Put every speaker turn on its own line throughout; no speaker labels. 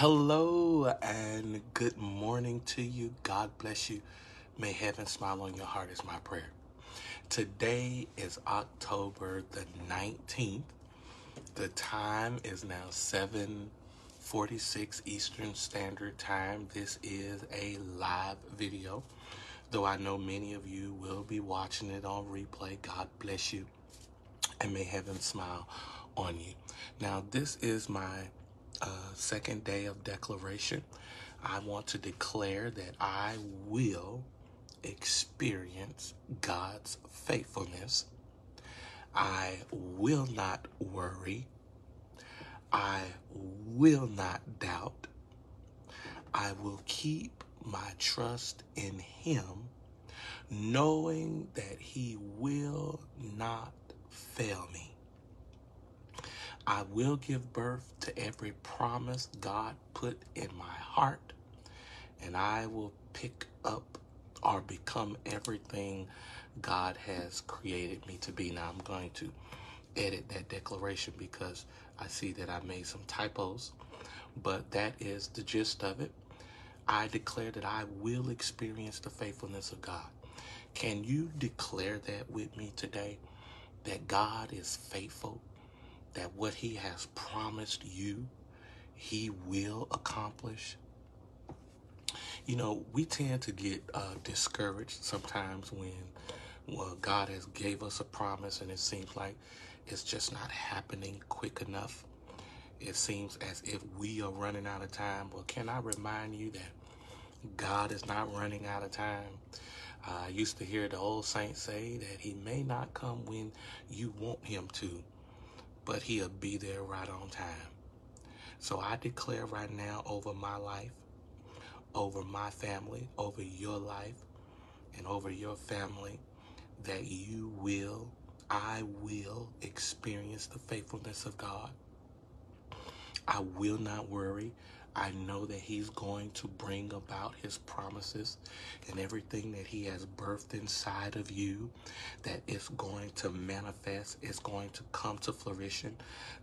Hello and good morning to you. God bless you. May heaven smile on your heart is my prayer. Today is October the 19th. The time is now 7:46 Eastern Standard Time. This is a live video. Though I know many of you will be watching it on replay. God bless you and may heaven smile on you. Now, this is my uh, second day of declaration, I want to declare that I will experience God's faithfulness. I will not worry. I will not doubt. I will keep my trust in Him, knowing that He will not fail me. I will give birth to every promise God put in my heart, and I will pick up or become everything God has created me to be. Now, I'm going to edit that declaration because I see that I made some typos, but that is the gist of it. I declare that I will experience the faithfulness of God. Can you declare that with me today? That God is faithful that what he has promised you, he will accomplish. You know, we tend to get uh, discouraged sometimes when well, God has gave us a promise and it seems like it's just not happening quick enough. It seems as if we are running out of time. Well, can I remind you that God is not running out of time? I used to hear the old saints say that he may not come when you want him to, but he'll be there right on time. So I declare right now over my life, over my family, over your life, and over your family that you will, I will experience the faithfulness of God. I will not worry. I know that He's going to bring about His promises and everything that He has birthed inside of you, that it's going to manifest, it's going to come to fruition,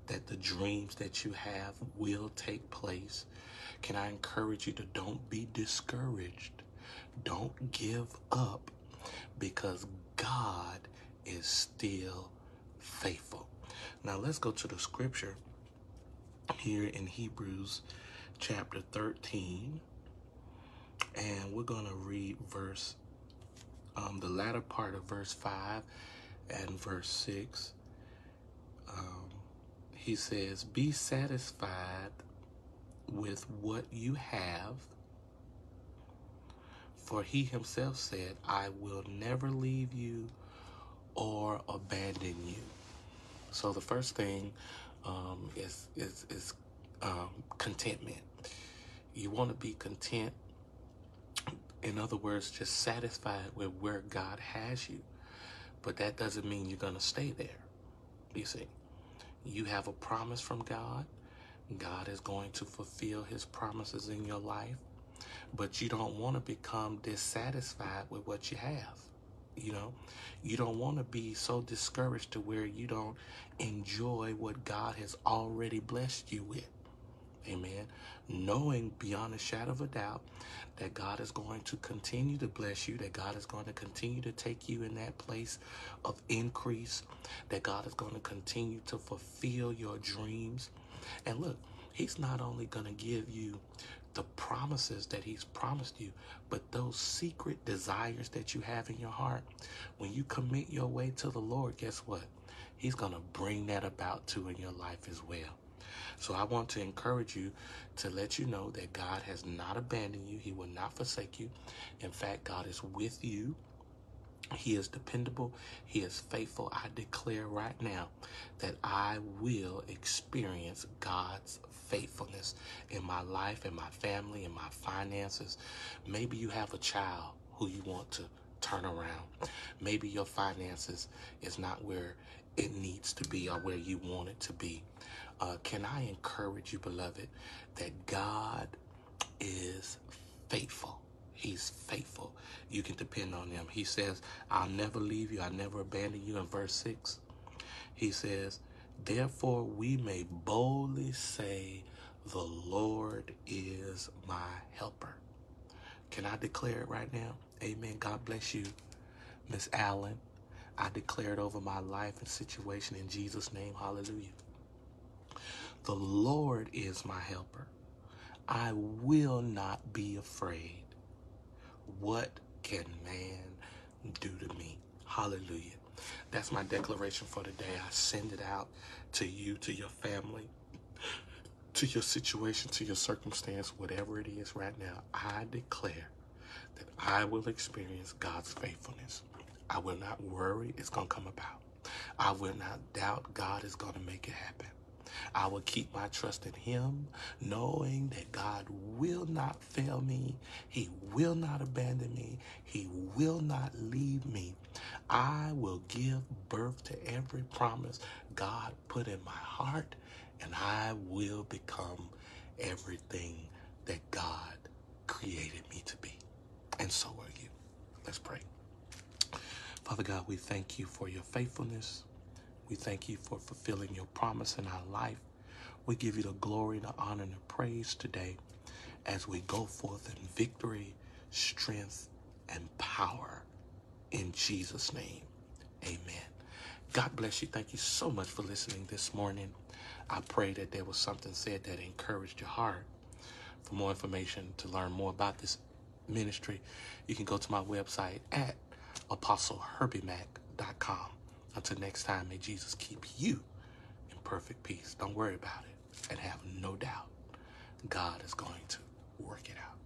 that the dreams that you have will take place. Can I encourage you to don't be discouraged? Don't give up because God is still faithful. Now let's go to the scripture here in Hebrews chapter 13, and we're going to read verse, um, the latter part of verse 5 and verse 6. Um, he says, Be satisfied with what you have, for he himself said, I will never leave you or abandon you. So the first thing um, is, is, is um, contentment. You want to be content. In other words, just satisfied with where God has you. But that doesn't mean you're going to stay there. You see, you have a promise from God. God is going to fulfill his promises in your life. But you don't want to become dissatisfied with what you have. You know, you don't want to be so discouraged to where you don't enjoy what God has already blessed you with. Amen. Knowing beyond a shadow of a doubt that God is going to continue to bless you, that God is going to continue to take you in that place of increase, that God is going to continue to fulfill your dreams. And look, He's not only going to give you the promises that He's promised you, but those secret desires that you have in your heart. When you commit your way to the Lord, guess what? He's going to bring that about too in your life as well. So I want to encourage you to let you know that God has not abandoned you. He will not forsake you. In fact, God is with you. He is dependable. He is faithful. I declare right now that I will experience God's faithfulness in my life, in my family, in my finances. Maybe you have a child who you want to turn around. Maybe your finances is not where it needs to be or where you want it to be. Uh, can I encourage you, beloved, that God is faithful? He's faithful. You can depend on him. He says, I'll never leave you, I'll never abandon you in verse 6. He says, Therefore we may boldly say, The Lord is my helper. Can I declare it right now? Amen. God bless you, Miss Allen. I declare it over my life and situation in Jesus' name. Hallelujah. The Lord is my helper. I will not be afraid. What can man do to me? Hallelujah. That's my declaration for today. I send it out to you, to your family, to your situation, to your circumstance, whatever it is right now. I declare that I will experience God's faithfulness. I will not worry it's going to come about. I will not doubt God is going to make it happen. I will keep my trust in Him, knowing that God will not fail me. He will not abandon me. He will not leave me. I will give birth to every promise God put in my heart, and I will become everything that God created me to be. And so are you. Let's pray. Father God, we thank you for your faithfulness. We thank you for fulfilling your promise in our life. We give you the glory, the honor, and the praise today as we go forth in victory, strength, and power. In Jesus' name, amen. God bless you. Thank you so much for listening this morning. I pray that there was something said that encouraged your heart. For more information, to learn more about this ministry, you can go to my website at apostleherbymac.com. Until next time, may Jesus keep you in perfect peace. Don't worry about it and have no doubt God is going to work it out.